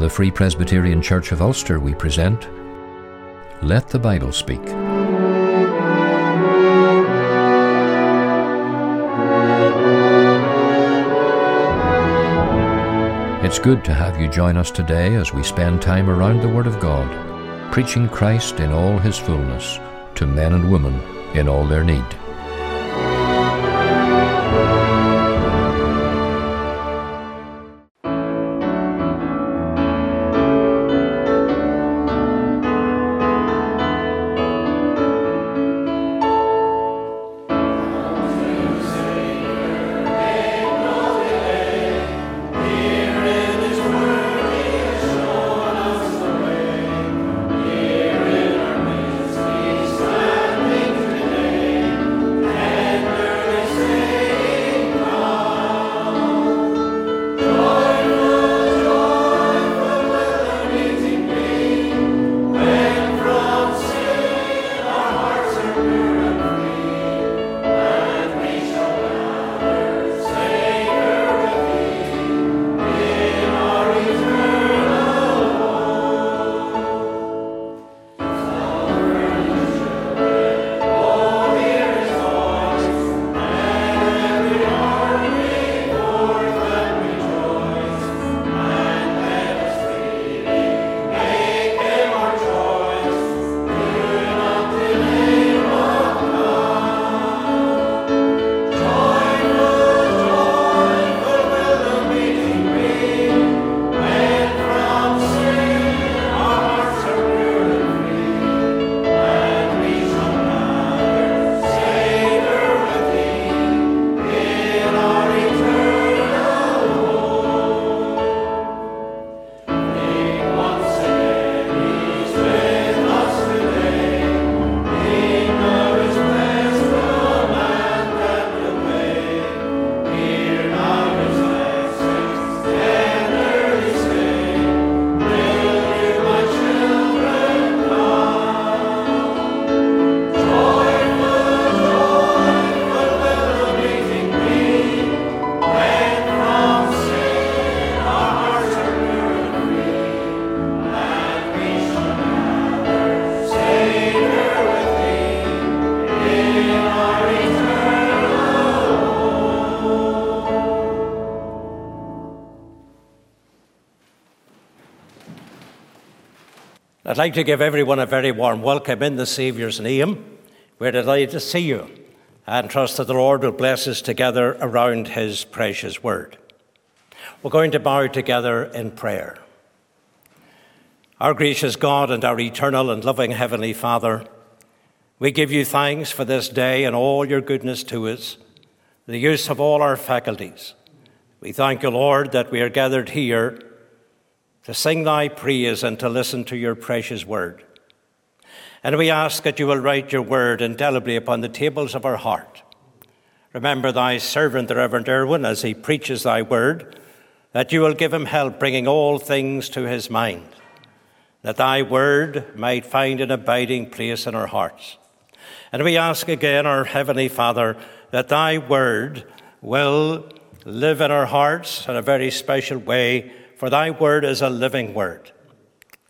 The Free Presbyterian Church of Ulster, we present Let the Bible Speak. It's good to have you join us today as we spend time around the Word of God, preaching Christ in all His fullness to men and women in all their need. Like to give everyone a very warm welcome in the Saviour's name. We're delighted to see you and trust that the Lord will bless us together around His precious word. We're going to bow together in prayer. Our gracious God and our eternal and loving Heavenly Father, we give you thanks for this day and all your goodness to us, the use of all our faculties. We thank you, Lord, that we are gathered here to sing thy praise and to listen to your precious word. And we ask that you will write your word indelibly upon the tables of our heart. Remember thy servant, the Reverend Erwin, as he preaches thy word, that you will give him help bringing all things to his mind, that thy word might find an abiding place in our hearts. And we ask again, our Heavenly Father, that thy word will live in our hearts in a very special way for thy word is a living word.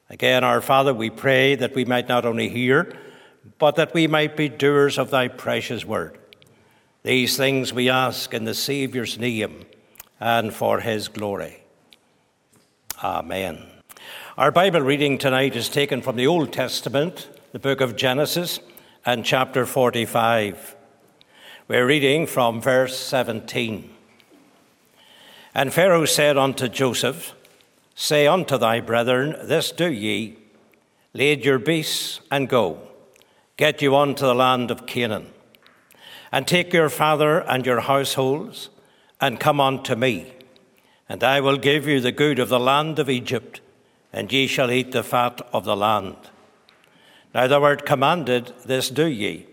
Again, our Father, we pray that we might not only hear, but that we might be doers of thy precious word. These things we ask in the Saviour's name and for his glory. Amen. Our Bible reading tonight is taken from the Old Testament, the book of Genesis, and chapter 45. We're reading from verse 17. And Pharaoh said unto Joseph, Say unto thy brethren, This do ye. Lead your beasts and go, get you unto the land of Canaan, and take your father and your households, and come unto me, and I will give you the good of the land of Egypt, and ye shall eat the fat of the land. Now the word commanded, This do ye.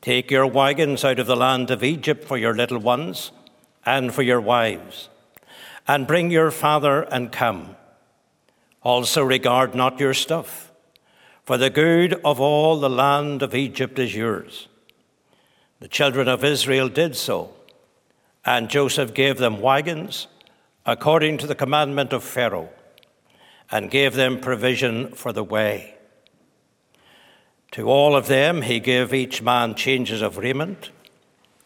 Take your wagons out of the land of Egypt for your little ones and for your wives and bring your father and come. Also regard not your stuff, for the good of all the land of Egypt is yours. The children of Israel did so, and Joseph gave them wagons according to the commandment of Pharaoh. and gave them provision for the way. To all of them he gave each man changes of raiment,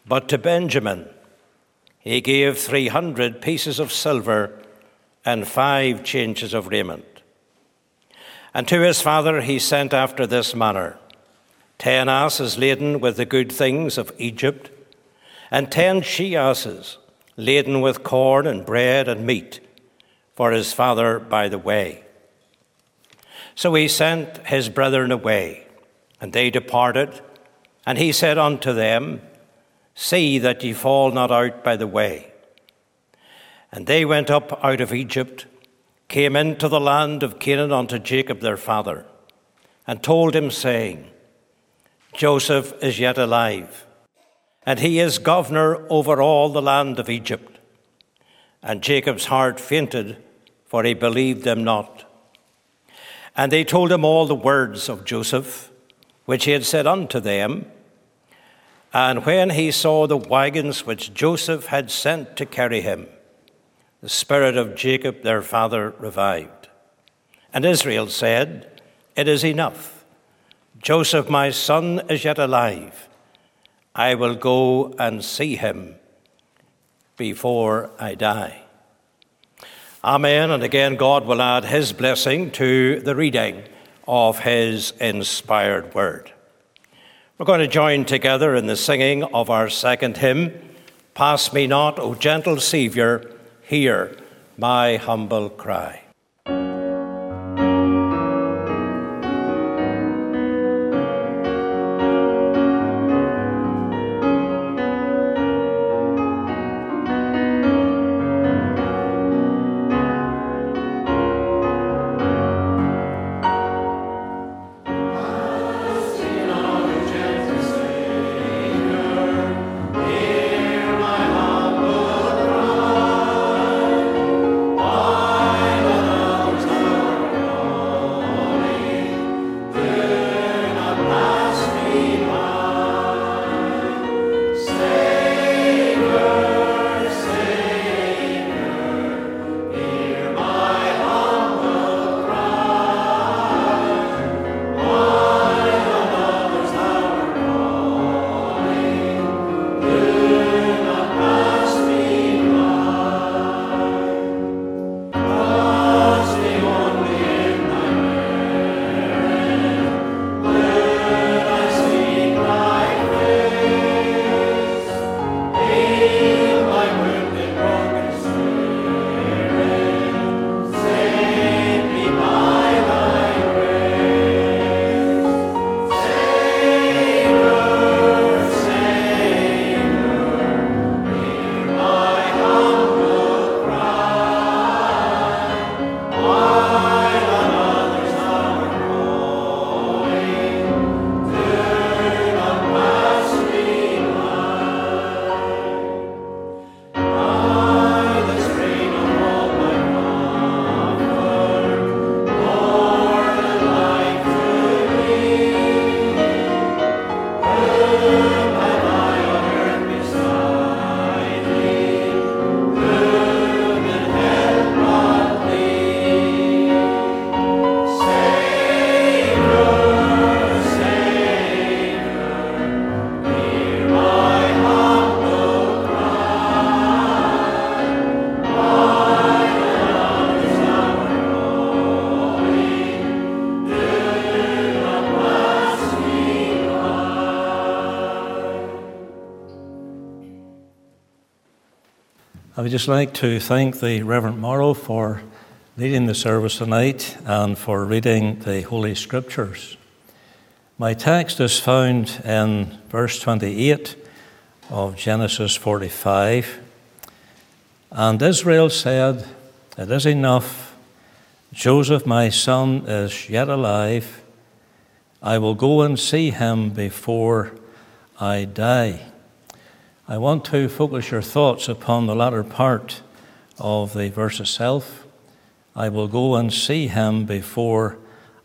but to Benjamin he gave 300 pieces of silver and five changes of raiment. And to his father he sent after this manner ten asses laden with the good things of Egypt, and ten she asses laden with corn and bread and meat for his father by the way. So he sent his brethren away, and they departed. And he said unto them, See that ye fall not out by the way. And they went up out of Egypt, came into the land of Canaan unto Jacob their father, and told him, saying, Joseph is yet alive, and he is governor over all the land of Egypt. And Jacob's heart fainted, for he believed them not. And they told him all the words of Joseph, which he had said unto them. And when he saw the wagons which Joseph had sent to carry him, the spirit of Jacob their father revived. And Israel said, It is enough. Joseph, my son, is yet alive. I will go and see him before I die. Amen. And again, God will add his blessing to the reading of his inspired word. We're going to join together in the singing of our second hymn, Pass Me Not, O Gentle Saviour, Hear My Humble Cry. Would just like to thank the Reverend Morrow for leading the service tonight and for reading the Holy Scriptures. My text is found in verse 28 of Genesis 45. And Israel said, It is enough. Joseph, my son, is yet alive. I will go and see him before I die. I want to focus your thoughts upon the latter part of the verse itself. I will go and see him before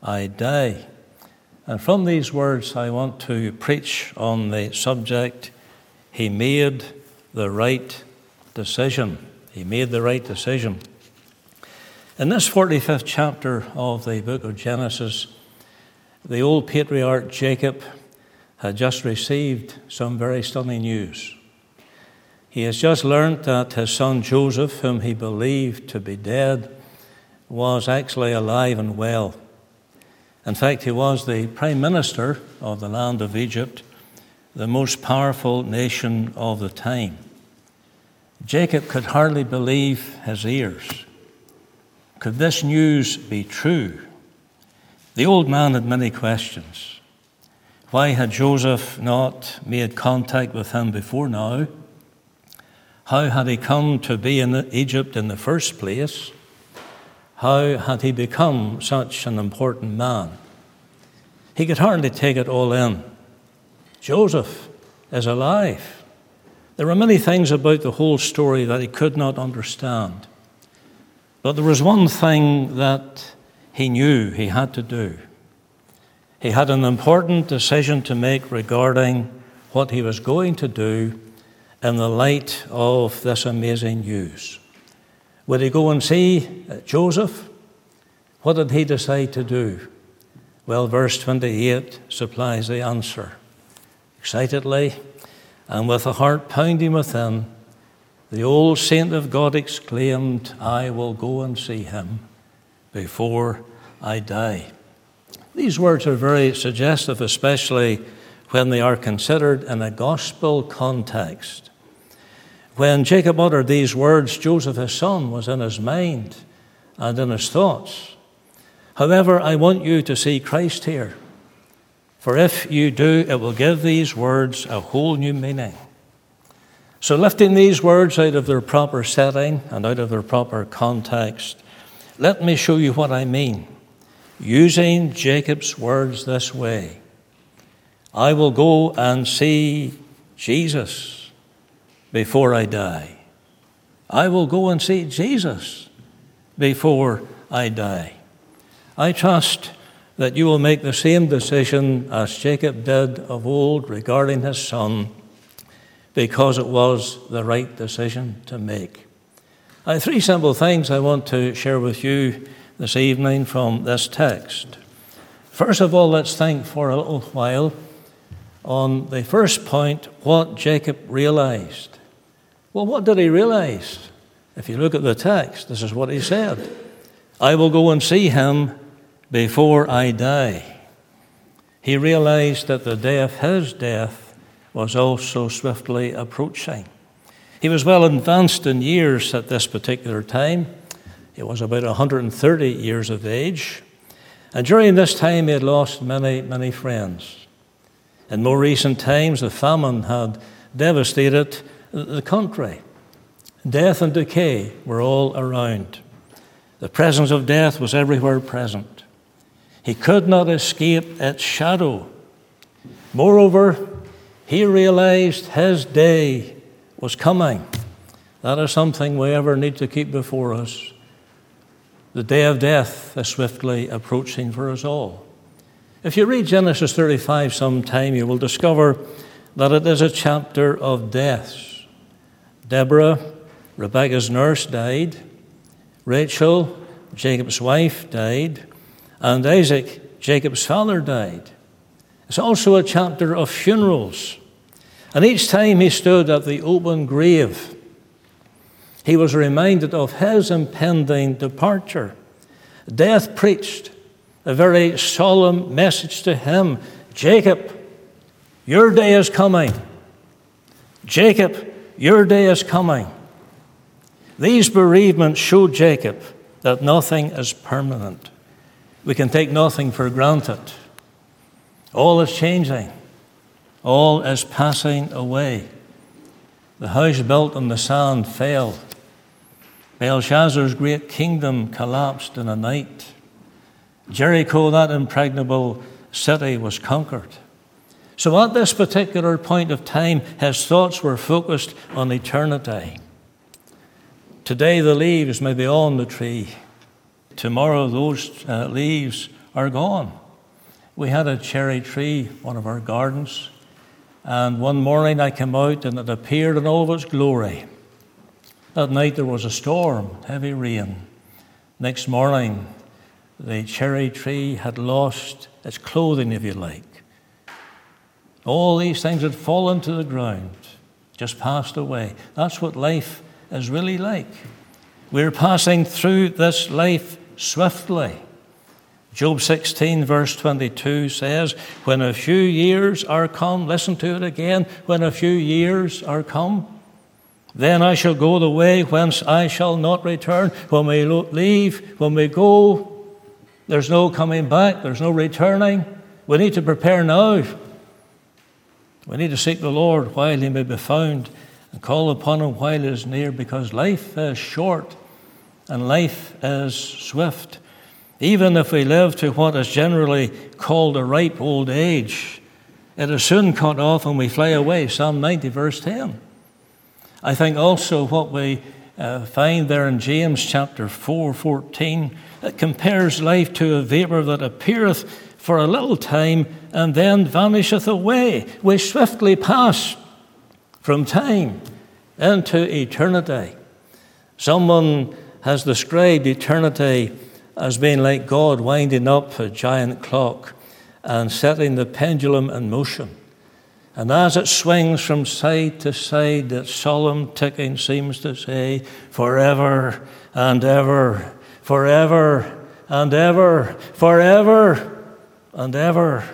I die. And from these words, I want to preach on the subject He made the right decision. He made the right decision. In this 45th chapter of the book of Genesis, the old patriarch Jacob had just received some very stunning news. He has just learnt that his son Joseph, whom he believed to be dead, was actually alive and well. In fact, he was the prime minister of the land of Egypt, the most powerful nation of the time. Jacob could hardly believe his ears. Could this news be true? The old man had many questions. Why had Joseph not made contact with him before now? How had he come to be in Egypt in the first place? How had he become such an important man? He could hardly take it all in. Joseph is alive. There were many things about the whole story that he could not understand. But there was one thing that he knew he had to do. He had an important decision to make regarding what he was going to do in the light of this amazing news. Would he go and see uh, Joseph? What did he decide to do? Well, verse 28 supplies the answer. Excitedly and with a heart pounding within, the old saint of God exclaimed, I will go and see him before I die. These words are very suggestive, especially when they are considered in a gospel context. When Jacob uttered these words, Joseph, his son, was in his mind and in his thoughts. However, I want you to see Christ here. For if you do, it will give these words a whole new meaning. So, lifting these words out of their proper setting and out of their proper context, let me show you what I mean. Using Jacob's words this way I will go and see Jesus before I die. I will go and see Jesus before I die. I trust that you will make the same decision as Jacob did of old regarding his son because it was the right decision to make. Three simple things I want to share with you this evening from this text. First of all, let's think for a little while on the first point what Jacob realized. Well, what did he realize? If you look at the text, this is what he said I will go and see him before I die. He realized that the day of his death was also swiftly approaching. He was well advanced in years at this particular time. He was about 130 years of age. And during this time, he had lost many, many friends. In more recent times, the famine had devastated the country. Death and decay were all around. The presence of death was everywhere present. He could not escape its shadow. Moreover, he realized his day was coming. That is something we ever need to keep before us. The day of death is swiftly approaching for us all. If you read Genesis 35 sometime, you will discover that it is a chapter of deaths. Deborah, Rebecca's nurse, died. Rachel, Jacob's wife, died. And Isaac, Jacob's father, died. It's also a chapter of funerals. And each time he stood at the open grave, he was reminded of his impending departure. Death preached a very solemn message to him Jacob, your day is coming. Jacob, your day is coming. These bereavements showed Jacob that nothing is permanent. We can take nothing for granted. All is changing. All is passing away. The house built on the sand fell. Belshazzar's great kingdom collapsed in a night. Jericho, that impregnable city, was conquered. So at this particular point of time, his thoughts were focused on eternity. Today, the leaves may be on the tree. Tomorrow, those uh, leaves are gone. We had a cherry tree, one of our gardens. And one morning I came out and it appeared in all of its glory. That night there was a storm, heavy rain. Next morning, the cherry tree had lost its clothing, if you like. All these things had fallen to the ground, just passed away. That's what life is really like. We're passing through this life swiftly. Job 16, verse 22 says, When a few years are come, listen to it again, when a few years are come, then I shall go the way whence I shall not return. When we leave, when we go, there's no coming back, there's no returning. We need to prepare now. We need to seek the Lord while he may be found and call upon him while he is near because life is short and life is swift. Even if we live to what is generally called a ripe old age, it is soon cut off and we fly away. Psalm 90, verse 10. I think also what we uh, find there in James chapter 4, 14, it compares life to a vapor that appeareth for a little time and then vanisheth away. We swiftly pass from time into eternity. Someone has described eternity as being like God winding up a giant clock and setting the pendulum in motion. And as it swings from side to side, that solemn ticking seems to say, forever and ever, forever and ever, forever and ever.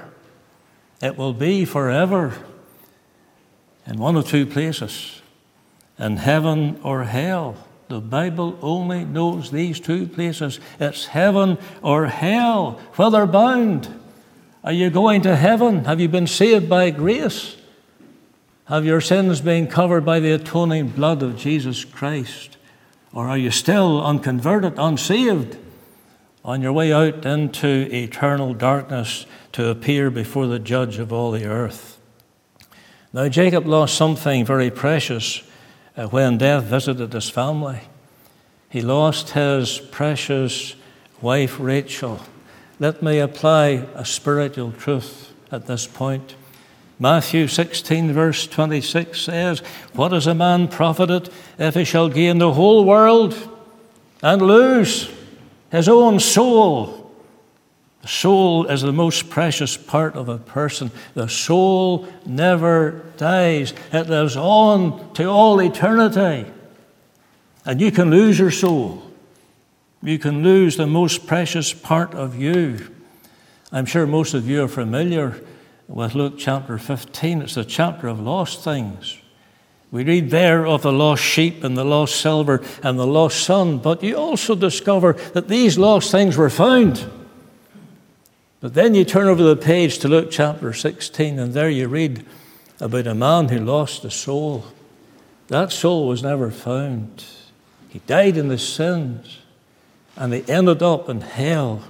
It will be forever in one of two places, in heaven or hell. The Bible only knows these two places. It's heaven or hell. Whither bound? Are you going to heaven? Have you been saved by grace? Have your sins been covered by the atoning blood of Jesus Christ? Or are you still unconverted, unsaved, on your way out into eternal darkness to appear before the judge of all the earth? Now, Jacob lost something very precious uh, when death visited his family. He lost his precious wife Rachel. Let me apply a spiritual truth at this point. Matthew 16, verse 26 says, What is a man profited if he shall gain the whole world and lose his own soul? The soul is the most precious part of a person. The soul never dies, it lives on to all eternity. And you can lose your soul. You can lose the most precious part of you. I'm sure most of you are familiar with Luke chapter 15. It's the chapter of lost things. We read there of the lost sheep and the lost silver and the lost son, but you also discover that these lost things were found. But then you turn over the page to Luke chapter 16, and there you read about a man who lost a soul. That soul was never found. He died in his sins, and he ended up in hell,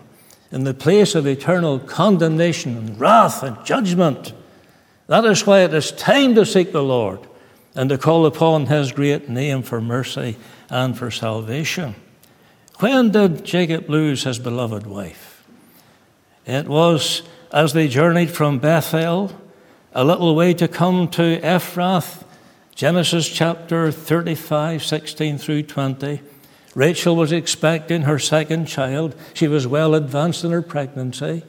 in the place of eternal condemnation and wrath and judgment. That is why it is time to seek the Lord and to call upon his great name for mercy and for salvation. When did Jacob lose his beloved wife? It was as they journeyed from Bethel, a little way to come to Ephrath, Genesis chapter 35, 16 through 20. Rachel was expecting her second child. She was well advanced in her pregnancy.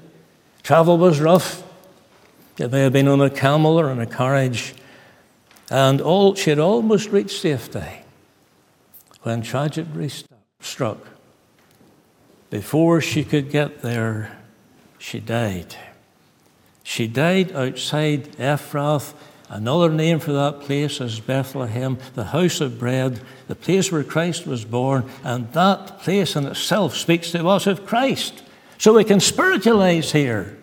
Travel was rough. It may have been on a camel or in a carriage. And all, she had almost reached safety when tragedy struck. Before she could get there, she died. She died outside Ephrath. Another name for that place is Bethlehem, the house of bread, the place where Christ was born, and that place in itself speaks to us of Christ. So we can spiritualize here.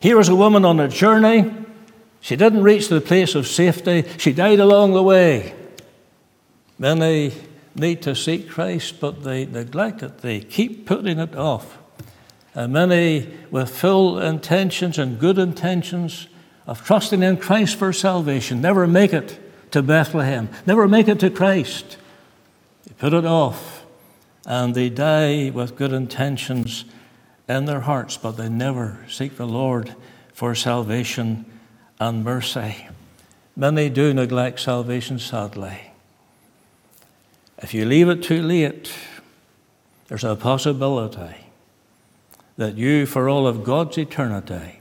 Here was a woman on a journey. She didn't reach the place of safety, she died along the way. Many need to seek Christ, but they neglect it, they keep putting it off. And many with full intentions and good intentions of trusting in Christ for salvation never make it to Bethlehem, never make it to Christ. They put it off and they die with good intentions in their hearts, but they never seek the Lord for salvation and mercy. Many do neglect salvation, sadly. If you leave it too late, there's a possibility that you, for all of God's eternity,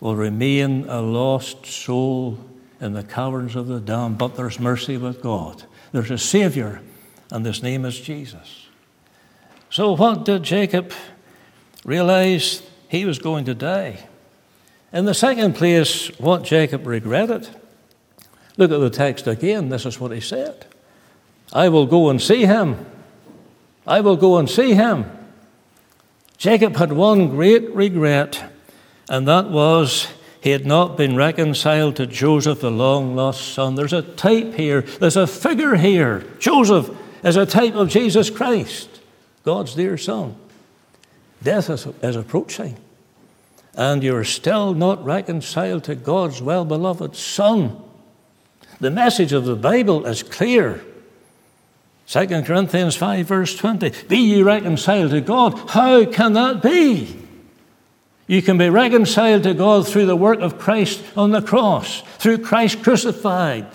will remain a lost soul in the caverns of the damned. But there's mercy with God. There's a Savior, and his name is Jesus. So, what did Jacob realize? He was going to die. In the second place, what Jacob regretted. Look at the text again. This is what he said I will go and see him. I will go and see him. Jacob had one great regret, and that was he had not been reconciled to Joseph, the long lost son. There's a type here, there's a figure here. Joseph is a type of Jesus Christ, God's dear son. Death is, is approaching, and you're still not reconciled to God's well beloved son. The message of the Bible is clear. 2 Corinthians 5, verse 20 Be ye reconciled to God. How can that be? You can be reconciled to God through the work of Christ on the cross, through Christ crucified,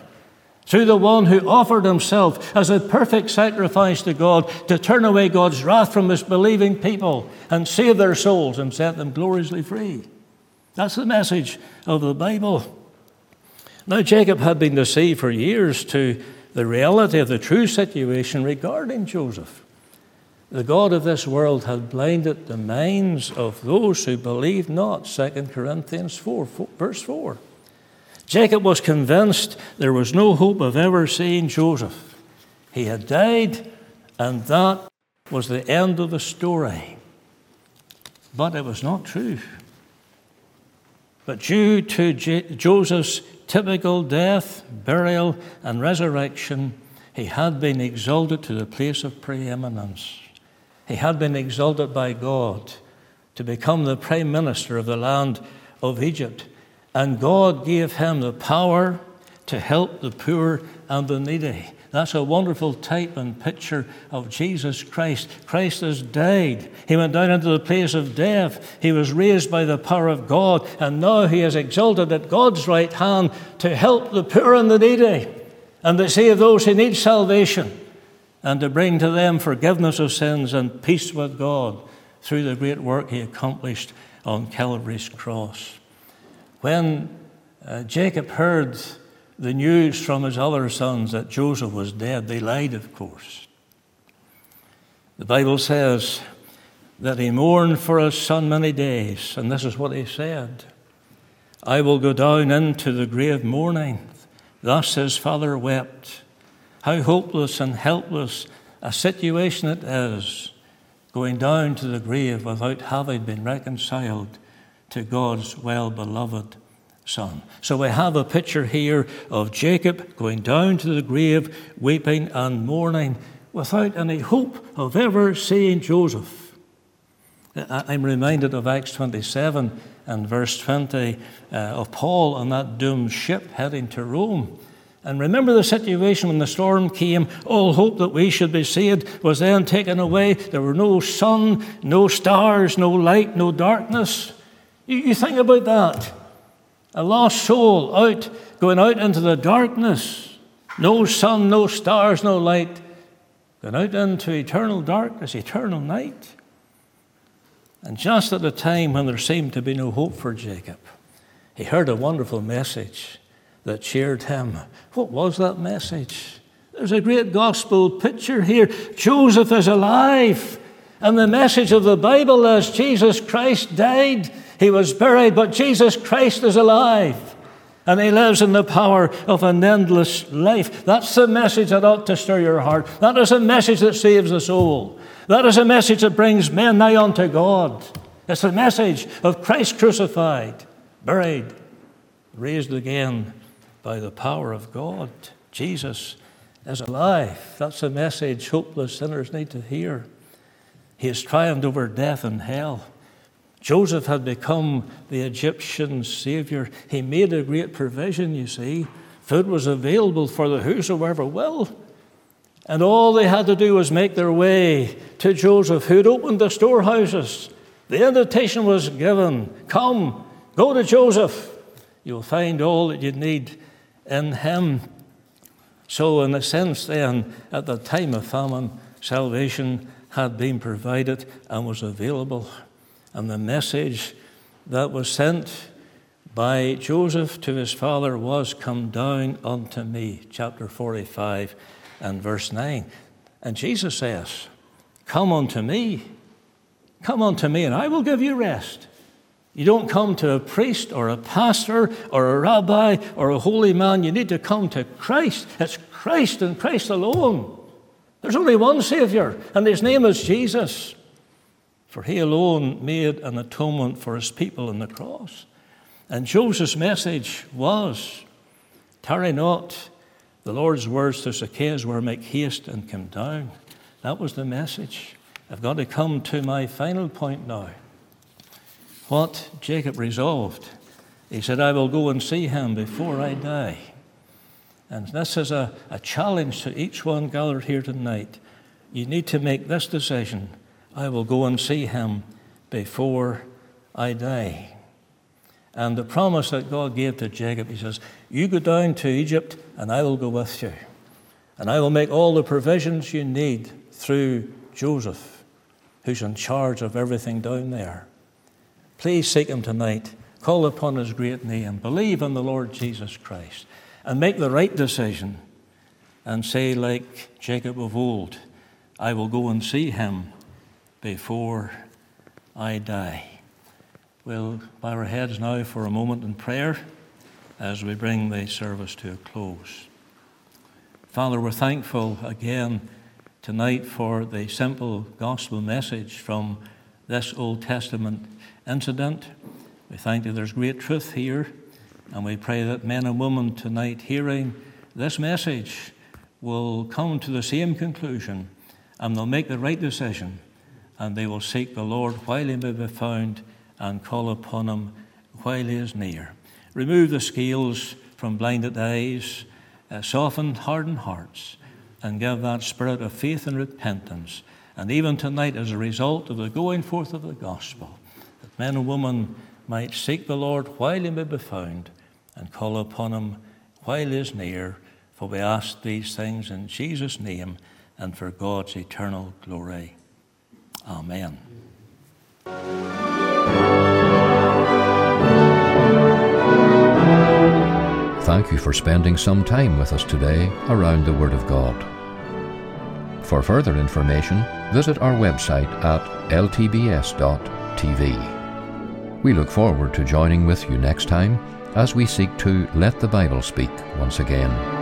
through the one who offered himself as a perfect sacrifice to God to turn away God's wrath from his believing people and save their souls and set them gloriously free. That's the message of the Bible. Now, Jacob had been deceived for years to the reality of the true situation regarding Joseph. The God of this world had blinded the minds of those who believed not. 2 Corinthians 4, 4, verse 4. Jacob was convinced there was no hope of ever seeing Joseph. He had died, and that was the end of the story. But it was not true. But due to J- Joseph's typical death, burial, and resurrection, he had been exalted to the place of preeminence. He had been exalted by God to become the prime minister of the land of Egypt. And God gave him the power to help the poor and the needy. That's a wonderful type and picture of Jesus Christ. Christ has died. He went down into the place of death. He was raised by the power of God, and now he is exalted at God's right hand to help the poor and the needy and to save those who need salvation and to bring to them forgiveness of sins and peace with God through the great work he accomplished on Calvary's cross. When uh, Jacob heard the news from his other sons that Joseph was dead, they lied, of course. The Bible says that he mourned for his son many days, and this is what he said I will go down into the grave mourning. Thus his father wept. How hopeless and helpless a situation it is going down to the grave without having been reconciled to God's well beloved son. So we have a picture here of Jacob going down to the grave, weeping and mourning, without any hope of ever seeing Joseph. I'm reminded of Acts 27 and verse 20 uh, of Paul on that doomed ship heading to Rome. And remember the situation when the storm came, all hope that we should be saved was then taken away. There were no sun, no stars, no light, no darkness. You, you think about that. A lost soul out, going out into the darkness. No sun, no stars, no light. Going out into eternal darkness, eternal night. And just at the time when there seemed to be no hope for Jacob, he heard a wonderful message that cheered him. What was that message? There's a great gospel picture here. Joseph is alive. And the message of the Bible is Jesus Christ died he was buried, but Jesus Christ is alive. And he lives in the power of an endless life. That's the message that ought to stir your heart. That is a message that saves the soul. That is a message that brings men nigh unto God. It's the message of Christ crucified, buried, raised again by the power of God. Jesus is alive. That's a message hopeless sinners need to hear. He has triumphed over death and hell. Joseph had become the Egyptian savior. He made a great provision, you see. Food was available for the whosoever will. And all they had to do was make their way to Joseph, who'd opened the storehouses. The invitation was given Come, go to Joseph. You'll find all that you need in him. So, in a sense, then, at the time of famine, salvation had been provided and was available. And the message that was sent by Joseph to his father was, Come down unto me, chapter 45 and verse 9. And Jesus says, Come unto me, come unto me, and I will give you rest. You don't come to a priest or a pastor or a rabbi or a holy man. You need to come to Christ. It's Christ and Christ alone. There's only one Savior, and his name is Jesus. For he alone made an atonement for his people on the cross. And Joseph's message was Tarry not. The Lord's words to Zacchaeus were, Make haste and come down. That was the message. I've got to come to my final point now. What Jacob resolved. He said, I will go and see him before I die. And this is a, a challenge to each one gathered here tonight. You need to make this decision I will go and see him before I die. And the promise that God gave to Jacob, he says, You go down to Egypt, and I will go with you. And I will make all the provisions you need through Joseph, who's in charge of everything down there. Please seek him tonight. Call upon his great name. Believe in the Lord Jesus Christ. And make the right decision. And say, like Jacob of old, I will go and see him before I die. We'll bow our heads now for a moment in prayer as we bring the service to a close. Father, we're thankful again tonight for the simple gospel message from this Old Testament incident. We thank you there's great truth here, and we pray that men and women tonight hearing this message will come to the same conclusion and they'll make the right decision and they will seek the Lord while he may be found and call upon him while he is near. Remove the scales from blinded eyes, uh, soften hardened hearts, and give that spirit of faith and repentance. And even tonight, as a result of the going forth of the gospel, that men and women might seek the Lord while he may be found and call upon him while he is near. For we ask these things in Jesus' name and for God's eternal glory. Amen. Thank you for spending some time with us today around the Word of God. For further information, visit our website at ltbs.tv. We look forward to joining with you next time as we seek to let the Bible speak once again.